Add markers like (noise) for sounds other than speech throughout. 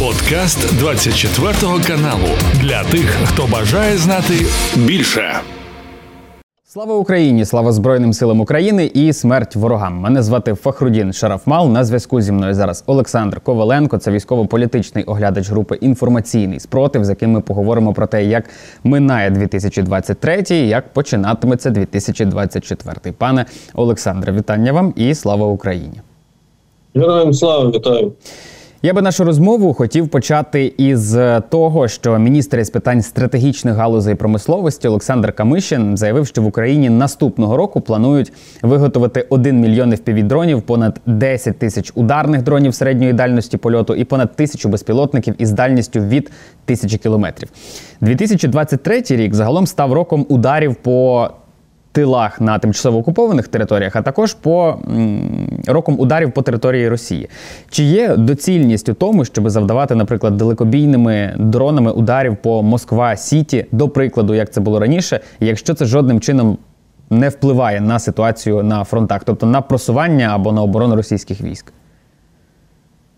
Подкаст 24 каналу для тих, хто бажає знати більше. Слава Україні! Слава Збройним силам України і смерть ворогам. Мене звати Фахрудін Шарафмал. На зв'язку зі мною зараз Олександр Коваленко. Це військово-політичний оглядач групи інформаційний спротив, з яким ми поговоримо про те, як минає 2023 і як починатиметься 2024. Пане Олександре, вітання вам і слава Україні! Героям слава вітаю! Я би нашу розмову хотів почати із того, що міністр із питань стратегічних галузей промисловості Олександр Камишин заявив, що в Україні наступного року планують виготовити 1 мільйон FPV-дронів, понад 10 тисяч ударних дронів середньої дальності польоту і понад тисячу безпілотників із дальністю від тисячі кілометрів. 2023 рік загалом став роком ударів по тилах на тимчасово окупованих територіях, а також по роком ударів по території Росії. Чи є доцільність у тому, щоб завдавати, наприклад, далекобійними дронами ударів по Москва Сіті, до прикладу, як це було раніше, якщо це жодним чином не впливає на ситуацію на фронтах, тобто на просування або на оборону російських військ?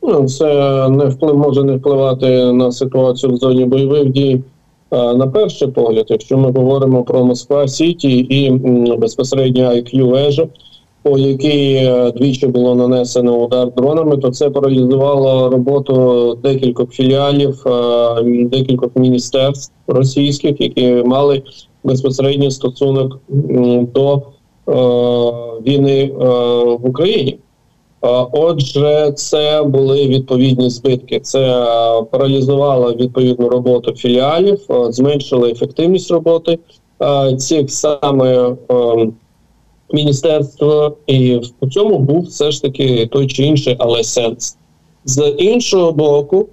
Ну, це не вплив може не впливати на ситуацію в зоні бойових дій. На перший погляд, якщо ми говоримо про Москва Сіті і безпосередньо IQ вежу, по якій е, двічі було нанесено удар дронами, то це паралізувало роботу декількох філіалів, е, декількох міністерств російських, які мали безпосередній стосунок до е, війни в Україні. Отже, це були відповідні збитки. Це паралізувало відповідну роботу філіалів, зменшило ефективність роботи цих саме міністерств, і в цьому був все ж таки той чи інший, але сенс з іншого боку.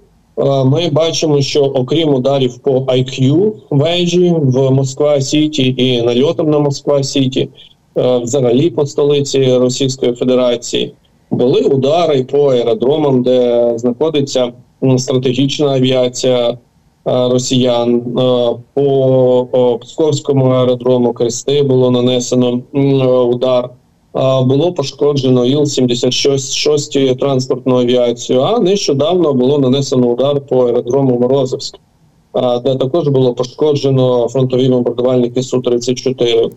Ми бачимо, що окрім ударів по IQ вежі в Москва Сіті і нальотом на Москва Сіті, взагалі по столиці Російської Федерації. Були удари по аеродромам, де знаходиться стратегічна авіація е, росіян. Е, по Псковському аеродрому Крести було нанесено удар. Було пошкоджено Іл-76 транспортну авіацію. А нещодавно було нанесено удар по аеродрому Морозовськ, де також було пошкоджено фронтові бомбардувальники Су 34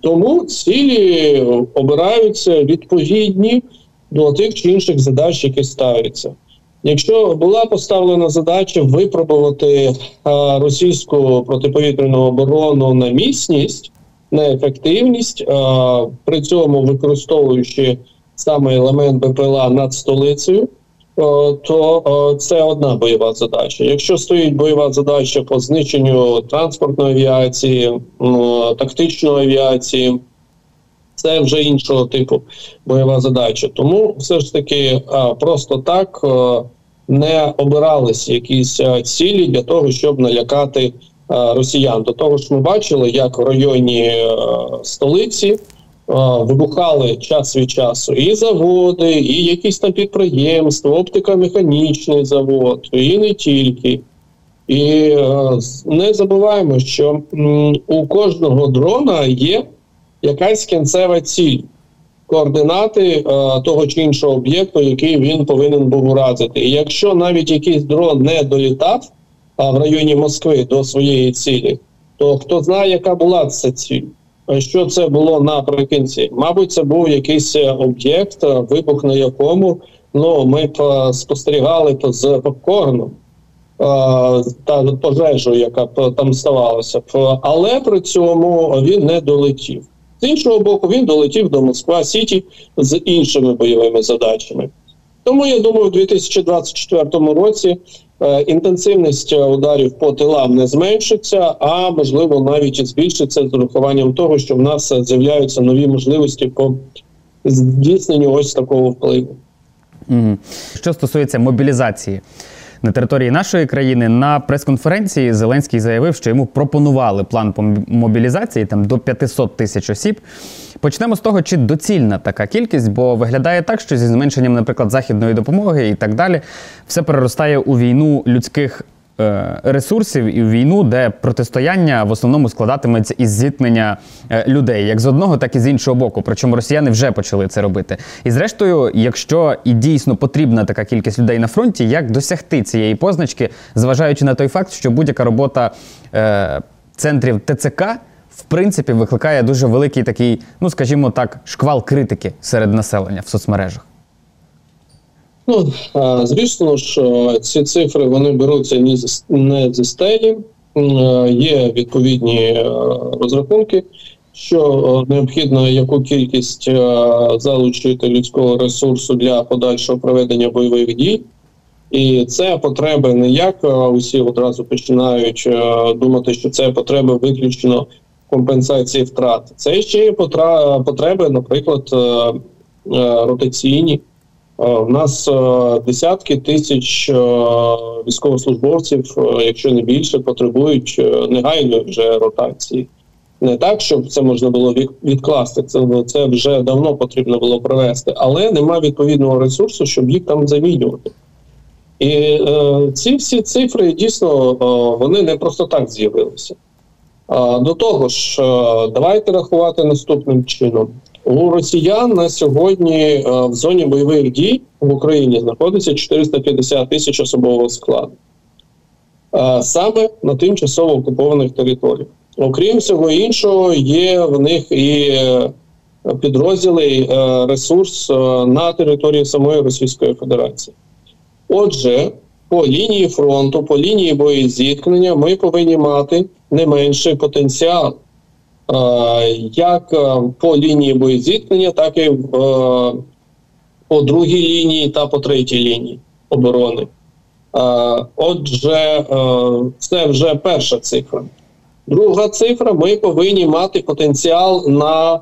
тому цілі обираються відповідні до тих чи інших задач, які ставляться. Якщо була поставлена задача випробувати а, російську протиповітряну оборону на міцність, на ефективність, а, при цьому використовуючи саме елемент БПЛА над столицею, то е, це одна бойова задача. Якщо стоїть бойова задача по знищенню транспортної авіації, тактичної авіації, це вже іншого типу бойова задача. Тому все ж таки е, просто так не обирались якісь цілі для того, щоб налякати росіян. До того ж, ми бачили, як в районі столиці вибухали час від часу і заводи, і якісь там підприємства, оптико-механічний завод, і не тільки. І е, не забуваємо, що у кожного дрона є якась кінцева ціль. Координати е, того чи іншого об'єкту, який він повинен був уразити. І якщо навіть якийсь дрон не долітав а в районі Москви до своєї цілі, то хто знає, яка була ця ціль що це було наприкінці. Мабуть, це був якийсь е, об'єкт, е, вибух на якому ну ми е, спостерігали з попкорном та пожежу, яка б там ставалася, але при цьому він не долетів. З іншого боку, він долетів до Москва Сіті з іншими бойовими задачами. Тому я думаю, у 2024 році Е, інтенсивність е, ударів по тилам не зменшиться, а можливо навіть і збільшиться з урахуванням того, що в нас з'являються нові можливості по здійсненню ось такого впливу. Що стосується мобілізації на території нашої країни, на прес-конференції Зеленський заявив, що йому пропонували план по мобілізації там до 500 тисяч осіб. Почнемо з того, чи доцільна така кількість, бо виглядає так, що зі зменшенням, наприклад, західної допомоги і так далі, все переростає у війну людських ресурсів і війну, де протистояння в основному складатиметься із зіткнення е, людей, як з одного, так і з іншого боку. Причому росіяни вже почали це робити. І зрештою, якщо і дійсно потрібна така кількість людей на фронті, як досягти цієї позначки, зважаючи на той факт, що будь-яка робота е, центрів ТЦК. В принципі, викликає дуже великий такий, ну скажімо так, шквал критики серед населення в соцмережах. Ну звісно ж, ці цифри вони беруться не зі стелі, є відповідні розрахунки, що необхідно яку кількість залучити людського ресурсу для подальшого проведення бойових дій. І це потреби не як усі одразу починають думати, що це потреби виключно компенсації втрат. Це ще є потреби, наприклад, ротаційні. У нас десятки тисяч військовослужбовців, якщо не більше, потребують негайної вже ротації. Не так, щоб це можна було відкласти. Це це вже давно потрібно було провести, але немає відповідного ресурсу, щоб їх там замінювати. І е, ці всі цифри дійсно е, вони не просто так з'явилися. Е, до того ж, е, давайте рахувати наступним чином: у росіян на сьогодні е, в зоні бойових дій в Україні знаходиться 450 тисяч особового складу. Е, саме на тимчасово окупованих територіях. Окрім всього іншого, є в них і е, підрозділи ресурс на території самої Російської Федерації. Отже, по лінії фронту, по лінії боєзіткнення ми повинні мати не менший потенціал, як по лінії боєзіткнення, так і по другій лінії та по третій лінії оборони. Отже, це вже перша цифра. Друга цифра: ми повинні мати потенціал на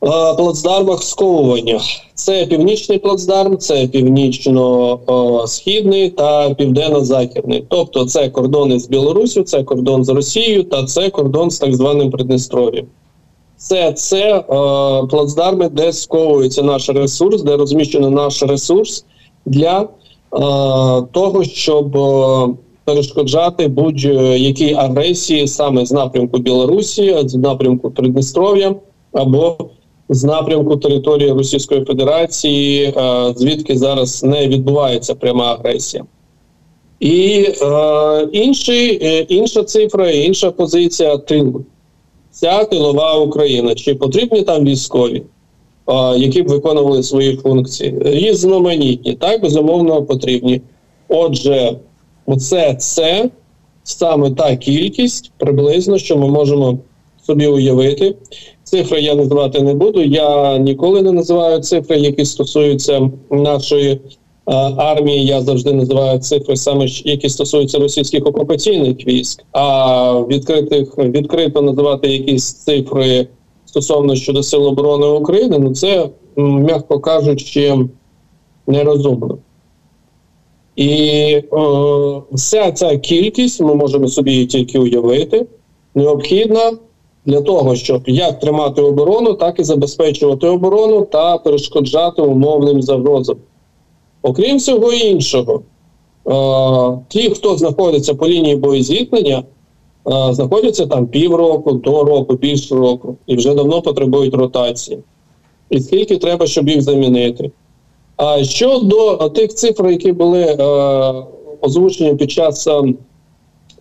плацдармах сковування. Це північний плацдарм, це північно-східний та південно-західний. Тобто, це кордони з Білорусю, це кордон з Росією та це кордон з так званим Придністров'ям. Це це е, плацдарми, де сковується наш ресурс, де розміщено наш ресурс для е, того, щоб е, перешкоджати будь-якій агресії саме з напрямку Білорусі, з напрямку Придністров'я або з напрямку території Російської Федерації, е, звідки зараз не відбувається пряма агресія. І е, інший, е, інша цифра, інша позиція тил. Ця тилова Україна. Чи потрібні там військові, е, які б виконували свої функції? Різноманітні, так, безумовно, потрібні. Отже, оце це саме та кількість приблизно, що ми можемо собі уявити. Цифри я називати не буду. Я ніколи не називаю цифри, які стосуються нашої е, армії. Я завжди називаю цифри саме які стосуються російських окупаційних військ. А відкритих відкрито називати якісь цифри стосовно щодо сил оборони України. Ну це м'яко кажучи нерозумно. І е, вся ця кількість ми можемо собі тільки уявити, необхідна для того, щоб як тримати оборону, так і забезпечувати оборону та перешкоджати умовним загрозам. Окрім всього іншого, ті, хто знаходиться по лінії боєзіткнення, знаходяться там півроку, до року, більше року, і вже давно потребують ротації. І скільки треба, щоб їх замінити. А щодо тих цифр, які були е, озвучені під час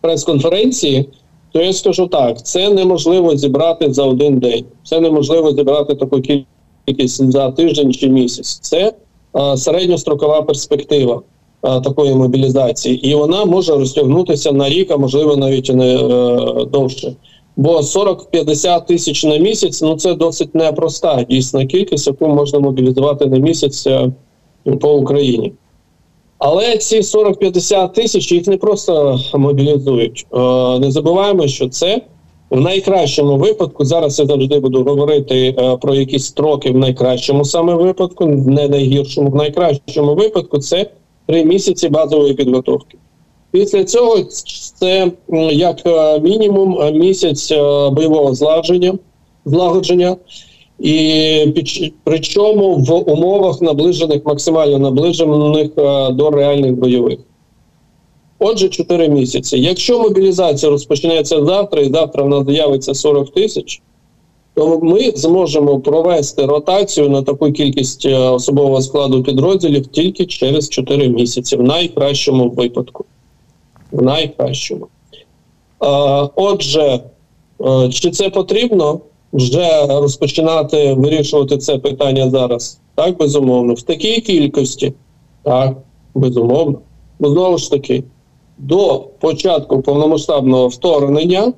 прес-конференції, то я скажу так: це неможливо зібрати за один день. Це неможливо зібрати таку кількість за тиждень чи місяць. Це а, середньострокова перспектива а, такої мобілізації, і вона може розтягнутися на рік, а можливо навіть не а, е, довше. Бо 40-50 тисяч на місяць ну це досить непроста дійсна кількість, яку можна мобілізувати на місяць е, по Україні. Але ці 40-50 тисяч їх не просто мобілізують. Е, не забуваємо, що це в найкращому випадку. Зараз я завжди буду говорити е, про якісь строки в найкращому саме випадку, не найгіршому, в найкращому випадку це три місяці базової підготовки. Після цього це як е, мінімум місяць бойового злагодження, злагодження і під причому в умовах наближених максимально наближених е, до реальних бойових. Отже, 4 місяці. Якщо мобілізація розпочнеться завтра, і завтра в нас з'явиться 40 тисяч, то ми зможемо провести ротацію на таку кількість е, особового складу підрозділів тільки через 4 місяці, в найкращому випадку. В найкращому. Отже, е, чи це потрібно вже розпочинати вирішувати це питання зараз? Так, безумовно. В такій кількості, так, безумовно. Бо знову ж таки, до початку повномасштабного вторгнення,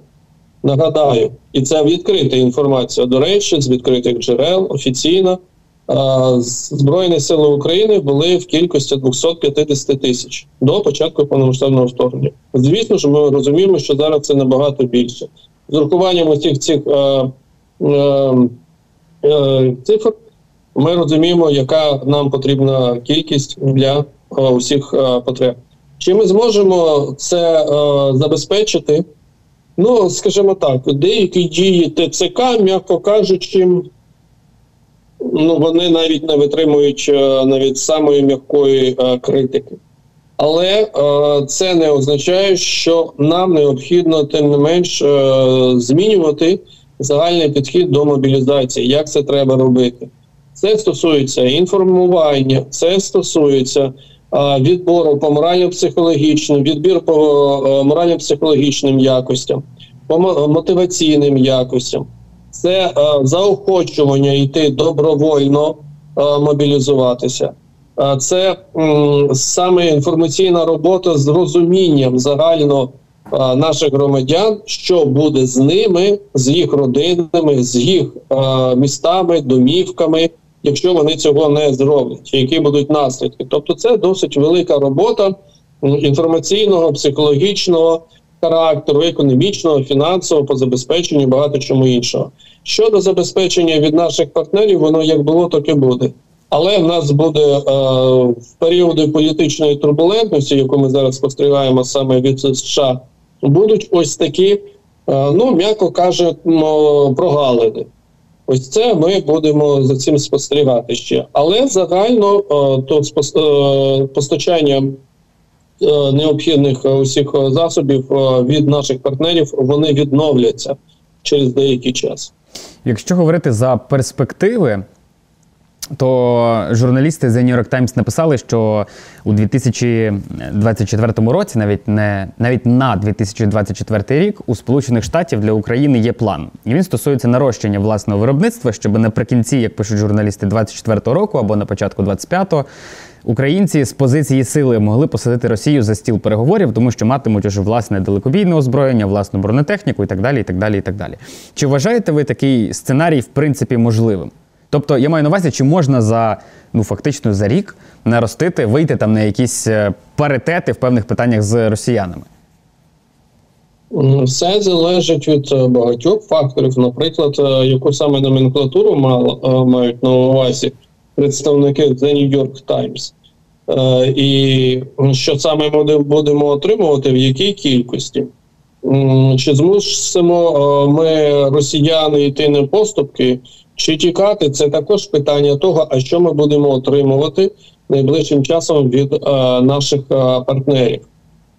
нагадаю, і це відкрита інформація, до речі, з відкритих джерел офіційно. Збройні сили України були в кількості 250 тисяч до початку повномасштабного вторгнення. Звісно ж, ми розуміємо, що зараз це набагато більше. З урахуванням усіх цих е, цифр ми розуміємо, яка нам потрібна кількість для е, усіх е, потреб. Чи ми зможемо це е, забезпечити? Ну, скажімо так, деякі дії ТЦК, м'яко кажучи ну вони навіть не витримують е, навіть самої м'якої е, критики. Але е, це не означає, що нам необхідно тим не менш е, змінювати загальний підхід до мобілізації. Як це треба робити? Це стосується інформування, це стосується е, відбору по морально-психологічним, відбір по е, морально-психологічним якостям, по мотиваційним якостям це е, заохочування йти добровольно е, мобілізуватися. Е, це м, саме інформаційна робота з розумінням загально е, наших громадян, що буде з ними, з їх родинами, з їх містами, домівками, якщо вони цього не зроблять, які будуть наслідки. Тобто, це досить велика робота інформаційного, психологічного характеру, економічного, фінансового по забезпеченню багато чому іншого. Щодо забезпечення від наших партнерів, воно як було, так і буде. Але в нас буде е, в періоди політичної турбулентності, яку ми зараз спостерігаємо саме від США, будуть ось такі, е, ну м'яко кажемо, прогалини. Ось це ми будемо за цим спостерігати ще. Але загально е, то е, постачання необхідних усіх засобів від наших партнерів вони відновляться через деякий час. Якщо говорити за перспективи. То журналісти The New York Times написали, що у 2024 році, навіть не навіть на 2024 рік, у Сполучених Штатів для України є план, і він стосується нарощення власного виробництва, щоб наприкінці, як пишуть журналісти, 24 року або на початку 25-го Українці з позиції сили могли посадити Росію за стіл переговорів, тому що матимуть уже власне далекобійне озброєння, власну бронетехніку і так далі. і так далі, і так далі. Чи вважаєте ви такий сценарій в принципі можливим? Тобто я маю на увазі, чи можна за ну фактично за рік наростити, вийти там на якісь е, паритети в певних питаннях з росіянами? Все залежить від е, багатьох факторів, наприклад, е, яку саме номенклатуру мають на увазі представники The New York Times. І що саме ми будемо отримувати, в якій кількості? Чи змусимо ми росіяни йти на поступки, чи тікати? Це також питання того, а що ми будемо отримувати найближчим часом від е, наших партнерів.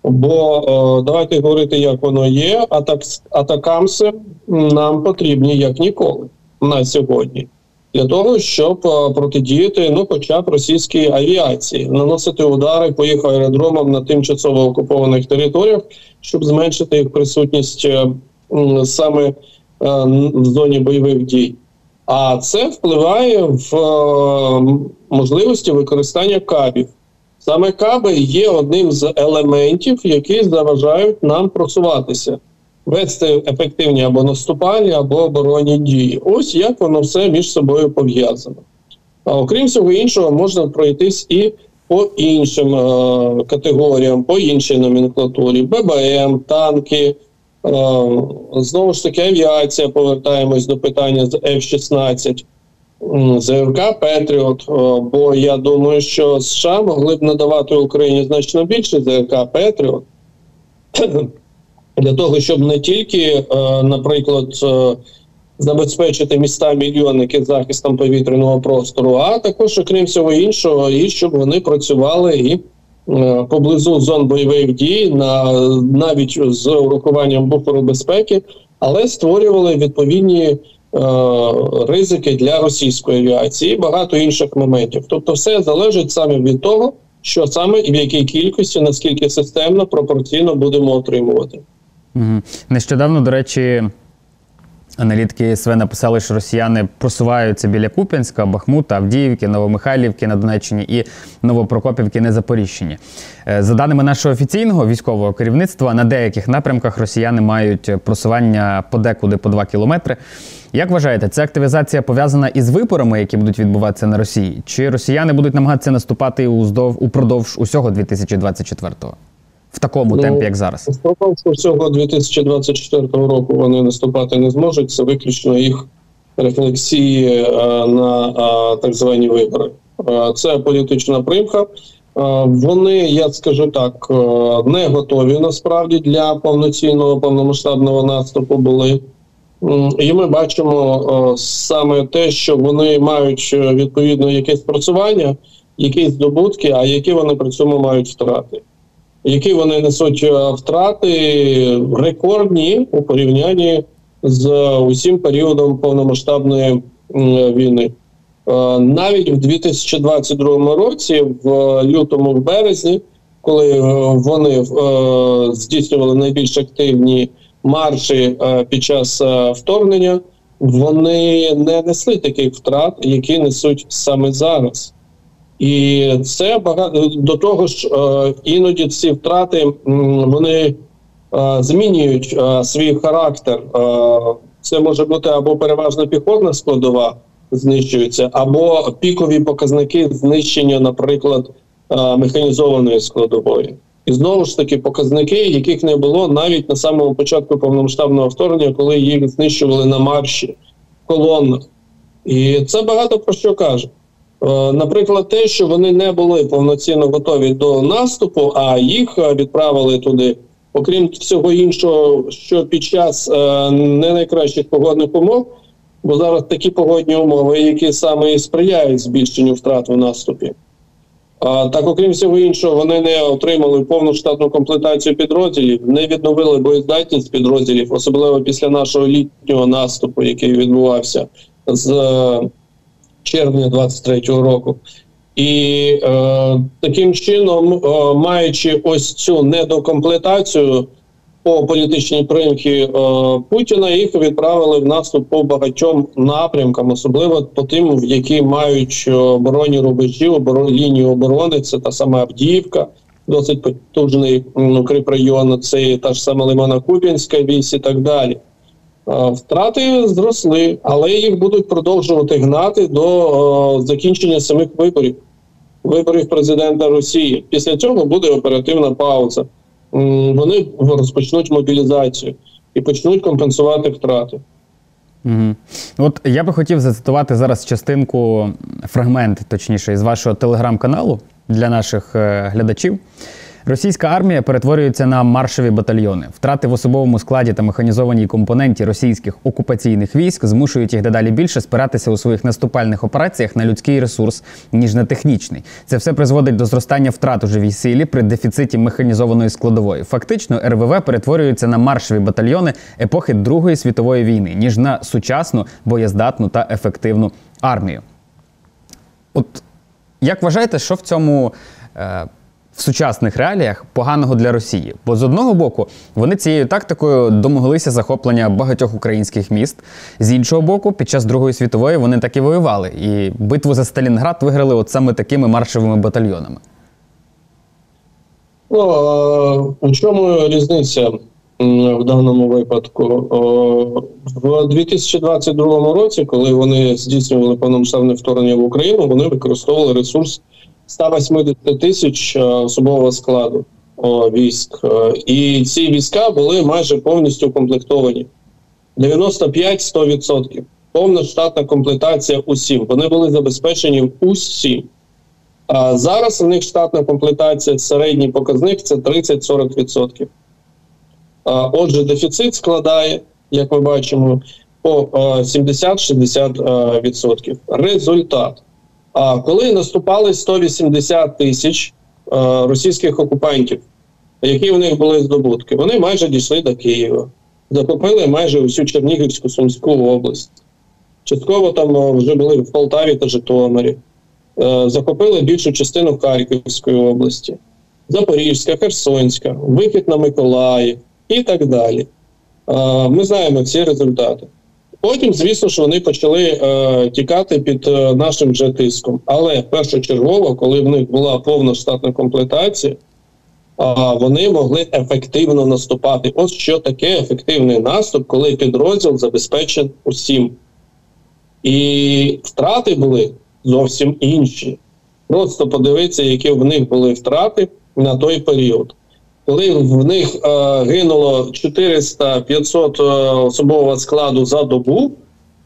Бо давайте говорити, як воно є, атак, атакамси нам потрібні як ніколи на сьогодні для того, щоб е, протидіяти ну, хоча б російській авіації, наносити удари по їх аеродромам на тимчасово окупованих територіях, щоб зменшити їх присутність е, саме е, в зоні бойових дій. А це впливає в можливості використання кабів. Саме каби є одним з елементів, які заважають нам просуватися вести ефективні або наступальні, або оборонні дії. Ось як воно все між собою пов'язано. А окрім всього іншого, можна пройтись і по іншим е категоріям, по іншій номенклатурі: ББМ, танки. Е знову ж таки, авіація. Повертаємось до питання з F-16. ЗРК Петріот, бо я думаю, що США могли б надавати Україні значно більше ЗРК Петріот (clears throat) для того, щоб не тільки, е, наприклад, е, забезпечити міста мільйонники захистом повітряного простору, а також, окрім всього іншого, і щоб вони працювали і е, поблизу зон бойових дій, на навіть з урахуванням буферу безпеки, але створювали відповідні е, ризики для російської авіації і багато інших моментів. Тобто, все залежить саме від того, що саме і в якій кількості, наскільки системно пропорційно будемо отримувати. Угу. Нещодавно, до речі. Аналітики СВ написали, що росіяни просуваються біля Куп'янська, Бахмута, Авдіївки, Новомихайлівки на Донеччині і Новопрокопівки на Запоріжчині. Е, за даними нашого офіційного військового керівництва, на деяких напрямках росіяни мають просування подекуди по 2 кілометри. Як вважаєте, ця активізація пов'язана із виборами, які будуть відбуватися на Росії? Чи росіяни будуть намагатися наступати упродовж усього 2024-го? В такому ну, темпі, як зараз? Впродовж всього 2024 року вони наступати не зможуть. Це виключно їх рефлексії а, е, на а, так звані вибори. А, е, це політична примха. Е, вони, я скажу так, не готові насправді для повноцінного повномасштабного наступу були. І ми бачимо саме те, що вони мають відповідно якесь працювання, якісь здобутки, а які вони при цьому мають втрати які вони несуть е, втрати рекордні у порівнянні з усім періодом повномасштабної війни. Е, навіть в 2022 році, в лютому, в березні, коли е, вони здійснювали найбільш активні марші під час вторгнення, вони не несли таких втрат, які несуть саме зараз. І це багато до того ж, е, іноді ці втрати вони е, змінюють е, свій характер. Це може бути або переважно піхотна складова знищується, або пікові показники знищення, наприклад, механізованої складової. І знову ж таки показники, яких не було навіть на самому початку повномасштабного вторгнення, коли їх знищували на марші колоннах. І це багато про що каже. Е, наприклад, те, що вони не були повноцінно готові до наступу, а їх е, відправили туди, окрім всього іншого, що під час е, не найкращих погодних умов, бо зараз такі погодні умови, які саме і сприяють збільшенню втрат в наступі. Так, окрім всього іншого, вони не отримали повну штатну комплектацію підрозділів, не відновили боєздатність підрозділів, особливо після нашого літнього наступу, який відбувався з червня 23-го року. І е, таким чином, е, маючи ось цю недокомплектацію по політичній примхі е, Путіна, їх відправили в наступ по багатьом напрямкам, особливо по тим, в які мають оборонні рубежі, оборон, лінію оборони. Це та сама Авдіївка, досить потужний укріпрайон, це та ж сама Лимана Куп'янська вісь і так далі. Втрати зросли, але їх будуть продовжувати гнати до закінчення самих виборів, виборів президента Росії. Після цього буде оперативна пауза. Вони розпочнуть мобілізацію і почнуть компенсувати втрати. Угу. От я би хотів зацитувати зараз частинку фрагмент, точніше, із вашого телеграм-каналу для наших е, глядачів. Російська армія перетворюється на маршові батальйони. Втрати в особовому складі та механізованій компоненті російських окупаційних військ змушують їх дедалі більше спиратися у своїх наступальних операціях на людський ресурс, ніж на технічний. Це все призводить до зростання втрат у живій силі при дефіциті механізованої складової. Фактично, РВВ перетворюється на маршові батальйони епохи Другої світової війни, ніж на сучасну, боєздатну та ефективну армію. От як вважаєте, що в цьому? Е, в сучасних реаліях поганого для Росії. Бо з одного боку вони цією тактикою домоглися захоплення багатьох українських міст. З іншого боку, під час Другої світової вони так і воювали. І битву за Сталінград виграли от саме такими маршовими батальйонами. Ну, у чому різниця в даному випадку? В 2022 році, коли вони здійснювали повномасштабне вторгнення в Україну, вони використовували ресурс 180 тисяч е, особового складу військ. Е, і ці війська були майже повністю укомплектовані. 95-100%. Повна штатна комплектація усім. Вони були забезпечені усім. А зараз у них штатна комплектація, середній показник це 30-40%. Отже, дефіцит складає, як ми бачимо, по 70-60%. Результат. А коли наступали 180 тисяч російських окупантів, які в них були здобутки, вони майже дійшли до Києва, захопили майже усю Чернігівську Сумську область. Частково там вже були в Полтаві та Житомирі, захопили більшу частину Харківської області, Запорізька, Херсонська, вихід на Миколаїв і так далі. Ми знаємо ці результати. Потім, звісно ж, вони почали е, тікати під е, нашим же тиском. Але першочергово, коли в них була повна штатна комплектація, е, вони могли ефективно наступати. Ось що таке ефективний наступ, коли підрозділ забезпечен усім. І втрати були зовсім інші. Просто подивитися, які в них були втрати на той період коли в них е, гинуло 400-500 е, особового складу за добу,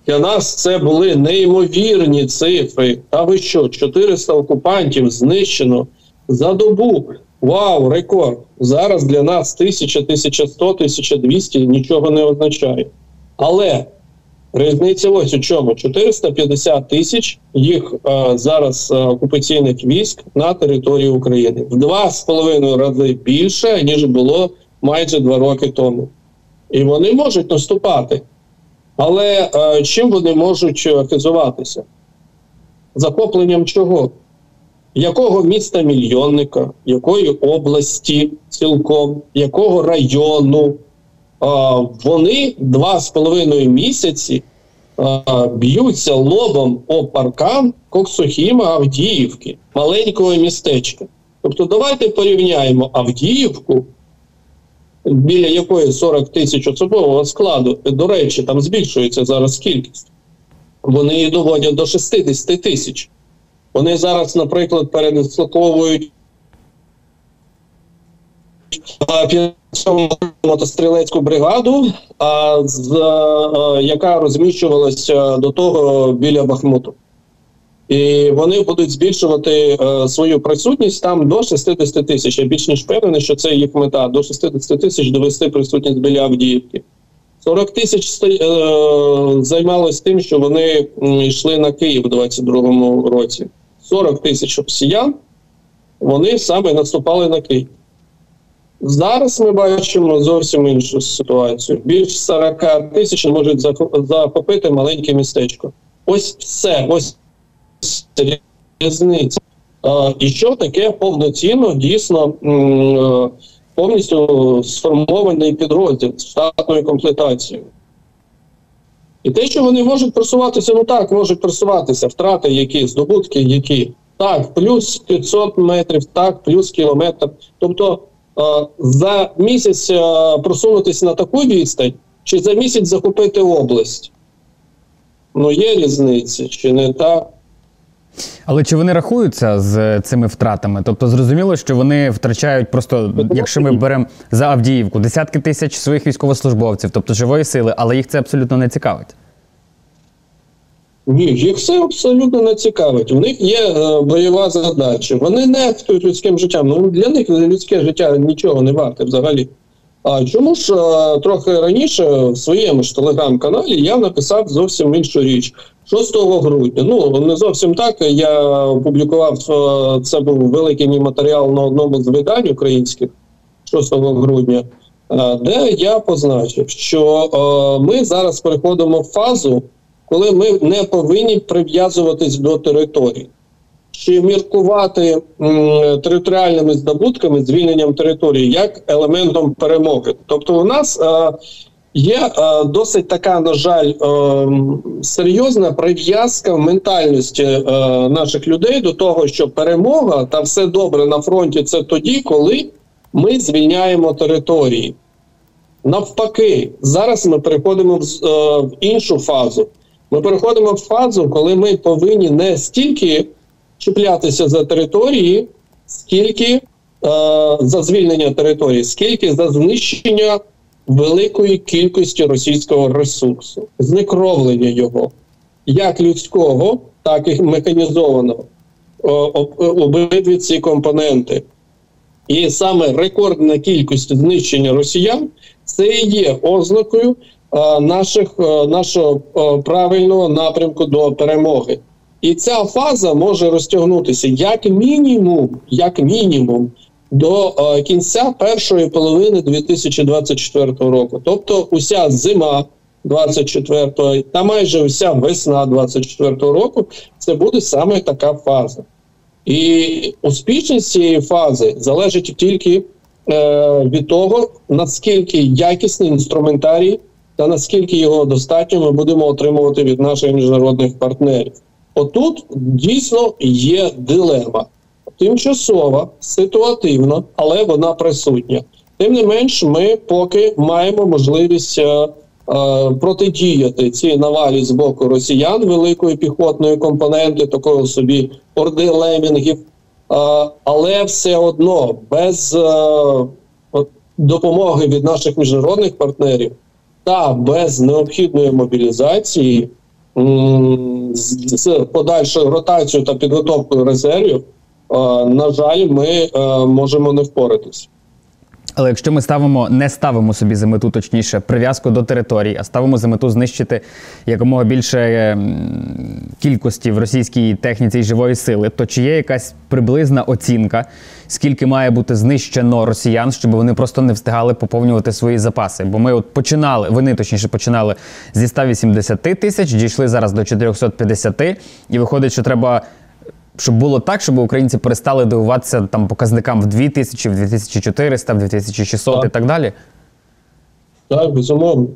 для нас це були неймовірні цифри. А ви що? 400 окупантів знищено за добу. Вау, рекорд! Зараз для нас 1000, 1100, 1200 нічого не означає. Але Різниця ось у чому 450 тисяч їх е, зараз е, окупаційних військ на території України в два з половиною рази більше ніж було майже два роки тому, і вони можуть наступати. Але е, чим вони можуть хизуватися? Захопленням чого? Якого міста мільйонника, якої області цілком, якого району? Вони два з половиною місяці б'ються лобом об паркан Коксохіма Авдіївки, маленького містечка. Тобто, давайте порівняємо Авдіївку, біля якої 40 тисяч особового складу, до речі, там збільшується зараз кількість. Вони її доводять до 60 тисяч. Вони зараз, наприклад, передислоковують мотострілецьку бригаду, а з яка розміщувалася до того біля Бахмуту. І вони будуть збільшувати е, свою присутність там до 60 тисяч. Я більш ніж впевнений, що це їх мета до 60 тисяч довести присутність біля Авдіївки. 40 тисяч е, займалось тим, що вони йшли на Київ у 22-му році. 40 тисяч росіян вони саме наступали на Київ. Зараз ми бачимо зовсім іншу ситуацію. Більш 40 тисяч можуть захопити маленьке містечко. Ось все, ось різниця. І що таке повноцінно, дійсно повністю сформований підрозділ з штатною комплектацією. І те, що вони можуть просуватися, ну так, можуть просуватися, втрати, які, здобутки, які. Так, плюс 500 метрів, так, плюс кілометр. Тобто за місяць просунутися на таку відстань, чи за місяць захопити область? Ну, є різниця, чи не так? Але чи вони рахуються з цими втратами? Тобто, зрозуміло, що вони втрачають просто, якщо ми беремо за Авдіївку, десятки тисяч своїх військовослужбовців, тобто живої сили, але їх це абсолютно не цікавить. Ні, їх все абсолютно не цікавить. У них є е, бойова задача. Вони нехтують людським життям. Ну для них людське життя нічого не варте взагалі. А чому ж е, трохи раніше в своєму ж телеграм-каналі я написав зовсім іншу річ 6 грудня. Ну не зовсім так. Я опублікував е, це був великий мій матеріал на одному з видань українських 6 грудня, е, де я позначив, що е, ми зараз переходимо в фазу коли ми не повинні прив'язуватись до території. Чи міркувати територіальними здобутками, звільненням території як елементом перемоги? Тобто, у нас е, є е, досить така, на жаль, е, серйозна прив'язка в ментальності е, наших людей до того, що перемога та все добре на фронті це тоді, коли ми звільняємо території. Навпаки, зараз ми переходимо в, е, в іншу фазу. Ми переходимо в фазу, коли ми повинні не стільки чіплятися за території, скільки е, за звільнення території, скільки за знищення великої кількості російського ресурсу, знекровлення його, як людського, так і механізованого. Обидві ці компоненти. І саме рекордна кількість знищення росіян це і є ознакою наших, е, нашого е, правильного напрямку до перемоги. І ця фаза може розтягнутися як мінімум, як мінімум до е, кінця першої половини 2024 року. Тобто, уся зима 24 та майже вся весна 24 року, це буде саме така фаза. І успішність цієї фази залежить тільки е, від того, наскільки якісний інструментарій та наскільки його достатньо ми будемо отримувати від наших міжнародних партнерів. Отут дійсно є дилема. Тимчасова, ситуативна, але вона присутня. Тим не менш, ми поки маємо можливість е, Е, протидіяти цій навалі з боку росіян великої піхотної компоненти, такого собі орди лемінгів, е, але все одно без е, допомоги від наших міжнародних партнерів та без необхідної мобілізації з подальшою ротацією та підготовкою резервів, на жаль, ми можемо не впоратись. Але якщо ми ставимо, не ставимо собі за мету, точніше, прив'язку до територій, а ставимо за мету знищити якомога більше ем, кількості в російській техніці і живої сили, то чи є якась приблизна оцінка, скільки має бути знищено росіян, щоб вони просто не встигали поповнювати свої запаси? Бо ми от починали, вони точніше починали зі 180 тисяч, дійшли зараз до 450, і виходить, що треба щоб було так, щоб українці перестали дивуватися там показникам в 2000, в 2400, в 2600 так. і так далі? Так, безумовно.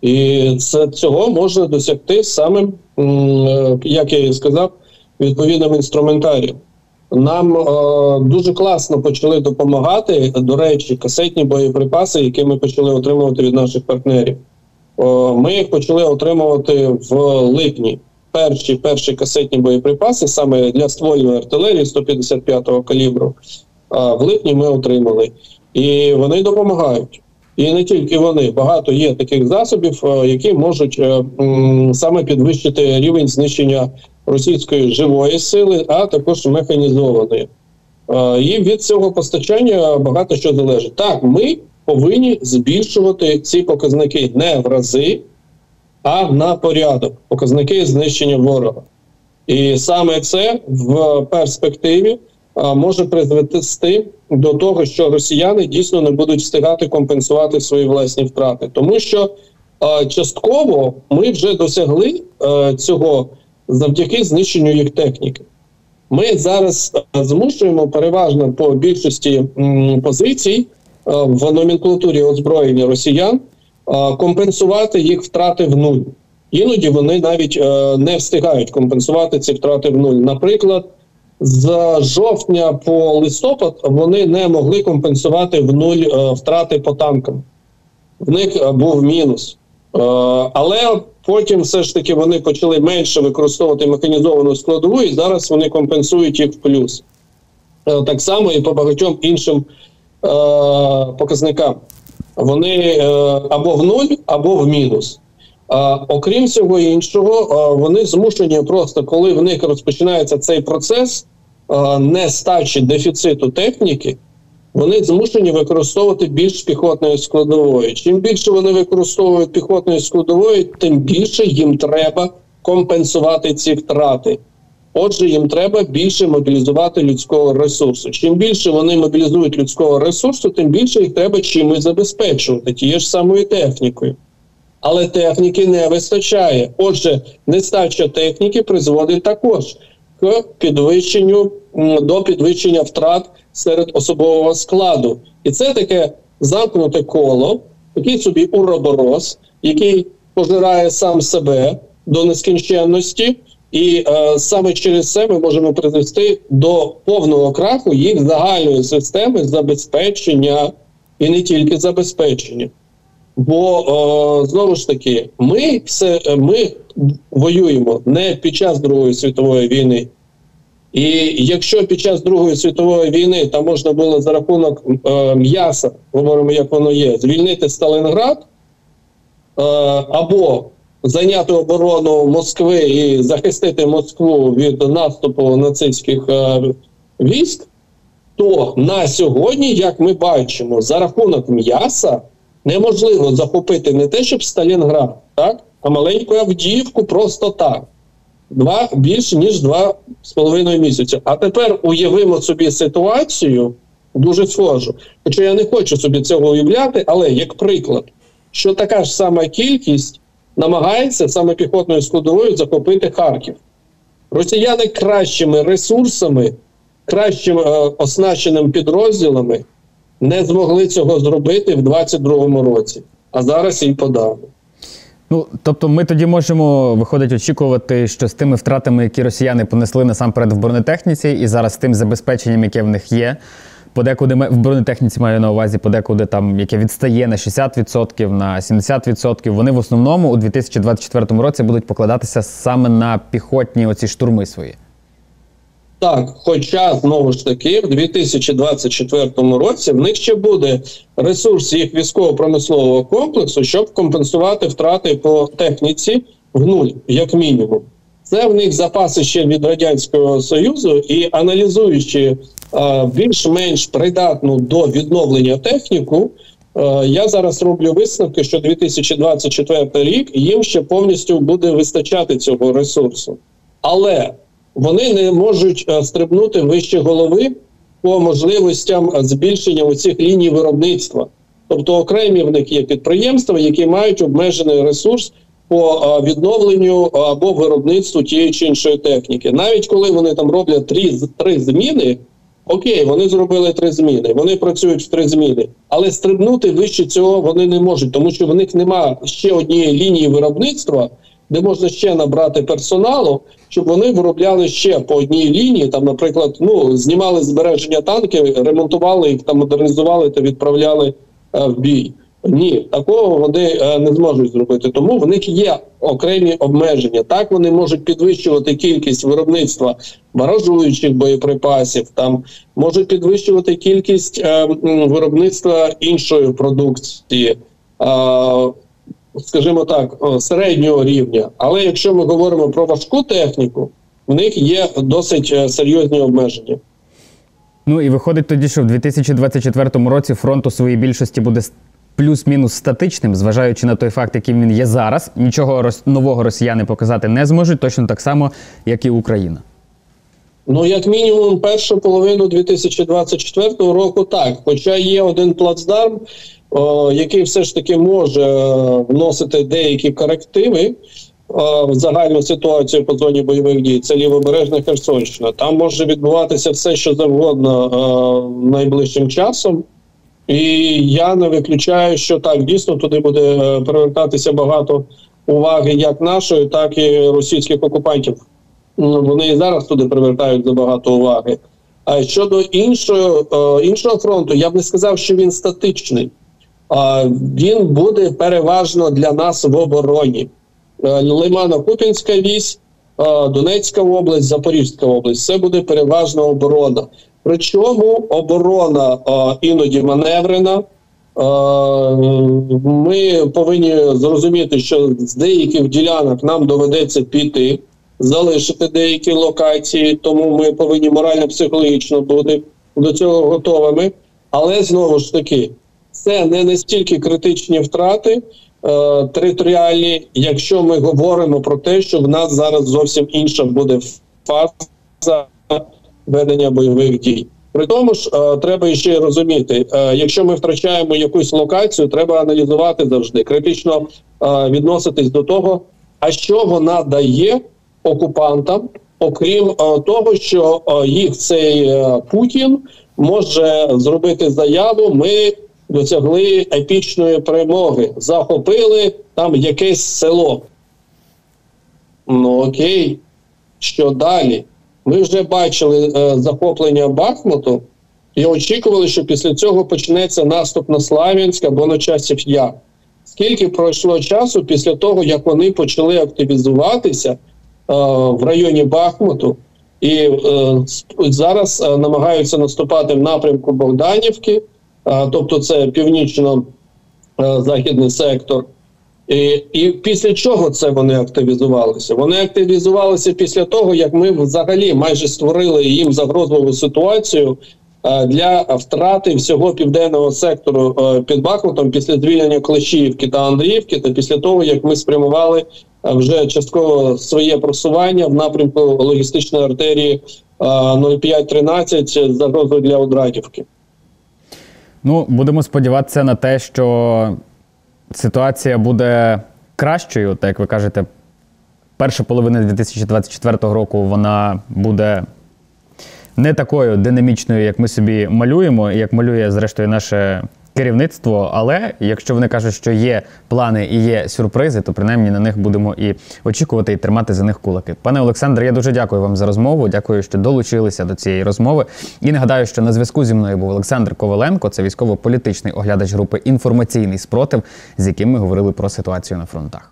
І це цього можна досягти самим, е, як я і сказав, відповідним інструментарієм. Нам е, дуже класно почали допомагати, до речі, касетні боєприпаси, які ми почали отримувати від наших партнерів. Е, ми їх почали отримувати в липні перші перші касетні боєприпаси саме для ствольної артилерії 155-го калібру. А в липні ми отримали. І вони допомагають. І не тільки вони, багато є таких засобів, е, які можуть е, саме підвищити рівень знищення російської живої сили, а також механізованої. Е, і від цього постачання багато що залежить. Так, ми повинні збільшувати ці показники не в рази, а на порядок, показники знищення ворога. І саме це в перспективі може призвести до того, що росіяни дійсно не будуть встигати компенсувати свої власні втрати, тому що частково ми вже досягли цього завдяки знищенню їх техніки. Ми зараз змушуємо переважно по більшості позицій в номенклатурі озброєння росіян компенсувати їх втрати в нуль. Іноді вони навіть е, не встигають компенсувати ці втрати в нуль. Наприклад, з жовтня по листопад вони не могли компенсувати в нуль е, втрати по танкам. В них е, був мінус. Але потім все ж таки вони почали менше використовувати механізовану складову, і зараз вони компенсують їх в плюс. Так само і по багатьом іншим показникам вони е, або в нуль, або в мінус. Окрім всього іншого, вони змушені просто, коли в них розпочинається цей процес нестачі дефіциту техніки, вони змушені використовувати більш піхотної складової. Чим більше вони використовують піхотної складової, тим більше їм треба компенсувати ці втрати. Отже, їм треба більше мобілізувати людського ресурсу. Чим більше вони мобілізують людського ресурсу, тим більше їх треба чимось забезпечувати тією ж самою технікою. Але техніки не вистачає. Отже, нестача техніки призводить також к підвищенню до підвищення втрат серед особового складу. І це таке замкнуте коло, такий собі уроборос, який пожирає сам себе до нескінченності. І е, саме через це ми можемо привести до повного краху їх загальної системи забезпечення і не тільки забезпечення. Бо е, знову ж таки, ми все ми воюємо не під час Другої світової війни. І якщо під час Другої світової війни там можна було за рахунок е, м'яса, говоримо, як воно є, звільнити Сталінград е, або зайняти оборону Москви і захистити Москву від наступу нацистських е, військ, то на сьогодні, як ми бачимо, за рахунок м'яса неможливо захопити не те, щоб Сталінград, так, а маленьку Авдіївку просто так. Два більше ніж два з половиною місяці. А тепер уявимо собі ситуацію дуже схожу. Хоча я не хочу собі цього уявляти, але як приклад, що така ж сама кількість намагається саме піхотною складовою захопити Харків. Росіяни кращими ресурсами, кращим е, оснащеними підрозділами не змогли цього зробити в 22-му році, а зараз і подали. Ну, тобто, ми тоді можемо виходить очікувати, що з тими втратами, які росіяни понесли насамперед в бронетехніці, і зараз з тим забезпеченням, яке в них є, подекуди в бронетехніці маю на увазі, подекуди там, яке відстає на 60%, на 70%, вони в основному у 2024 році будуть покладатися саме на піхотні оці штурми свої. Так, хоча знову ж таки, в 2024 році в них ще буде ресурс їх військово-промислового комплексу, щоб компенсувати втрати по техніці в нуль, як мінімум. Це в них запаси ще від радянського союзу, і аналізуючи більш-менш придатну до відновлення техніку, я зараз роблю висновки, що 2024 рік їм ще повністю буде вистачати цього ресурсу, але вони не можуть е, стрибнути вище голови по можливостям збільшення оцих ліній виробництва. Тобто окремі в них є підприємства, які мають обмежений ресурс по е, відновленню або виробництву тієї чи іншої техніки. Навіть коли вони там роблять три, три зміни, окей, вони зробили три зміни, вони працюють в три зміни, але стрибнути вище цього вони не можуть, тому що в них немає ще однієї лінії виробництва де можна ще набрати персоналу, щоб вони виробляли ще по одній лінії. Там, наприклад, ну знімали збереження танків, ремонтували їх та модернізували та відправляли е, в бій. Ні, такого вони е, не зможуть зробити. Тому в них є окремі обмеження. Так вони можуть підвищувати кількість виробництва баражуючих боєприпасів, там можуть підвищувати кількість е, виробництва іншої продукції. Е, скажімо так, середнього рівня. Але якщо ми говоримо про важку техніку, в них є досить е, серйозні обмеження. Ну і виходить тоді, що в 2024 році фронт у своїй більшості буде плюс-мінус статичним, зважаючи на той факт, яким він є зараз. Нічого нового росіяни показати не зможуть, точно так само, як і Україна. Ну, як мінімум, першу половину 2024 року так. Хоча є один плацдарм, який все ж таки може вносити деякі корективи е, в загальну ситуацію по зоні бойових дій. Це лівобережна Херсонщина. Там може відбуватися все, що завгодно е, найближчим часом. І я не виключаю, що так дійсно туди буде привертатися багато уваги як нашої, так і російських окупантів. Вони і зараз туди привертають забагато уваги. А щодо іншого іншого фронту, я б не сказав, що він статичний а він буде переважно для нас в обороні. Е, Лимано-Купінська вісь, Донецька область, Запорізька область це буде переважна оборона. Причому оборона іноді маневрена. Ми повинні зрозуміти, що з деяких ділянок нам доведеться піти, залишити деякі локації, тому ми повинні морально-психологічно бути до цього готовими. Але знову ж таки, це не настільки критичні втрати е, територіальні, якщо ми говоримо про те, що в нас зараз зовсім інша буде фаза ведення бойових дій. При тому ж е, треба ще розуміти, е, якщо ми втрачаємо якусь локацію, треба аналізувати завжди, критично е, відноситись до того, а що вона дає окупантам, окрім того, що їх цей Путін може зробити заяву. Ми досягли епічної перемоги, захопили там якесь село. Ну окей, що далі? Ми вже бачили е, захоплення Бахмуту і очікували, що після цього почнеться наступ на Славянськ або на часів Я. Скільки пройшло часу після того, як вони почали активізуватися е, в районі Бахмуту, і е, зараз е, намагаються наступати в напрямку Богданівки, тобто це північно-західний сектор. І і після чого це вони активізувалися? Вони активізувалися після того, як ми взагалі майже створили їм загрозливу ситуацію для втрати всього південного сектору під Бахмутом після звільнення Клещіївки та Андріївки, та після того як ми спрямували вже частково своє просування в напрямку логістичної артерії 0513 з загрозою для Одрадівки. Ну, будемо сподіватися на те, що ситуація буде кращою, так як ви кажете, перша половина 2024 року вона буде не такою динамічною, як ми собі малюємо, як малює, зрештою, наше керівництво. Але якщо вони кажуть, що є плани і є сюрпризи, то принаймні на них будемо і очікувати, і тримати за них кулаки. Пане Олександре, я дуже дякую вам за розмову. Дякую, що долучилися до цієї розмови. І нагадаю, що на зв'язку зі мною був Олександр Коваленко, це військово-політичний оглядач групи інформаційний спротив, з яким ми говорили про ситуацію на фронтах.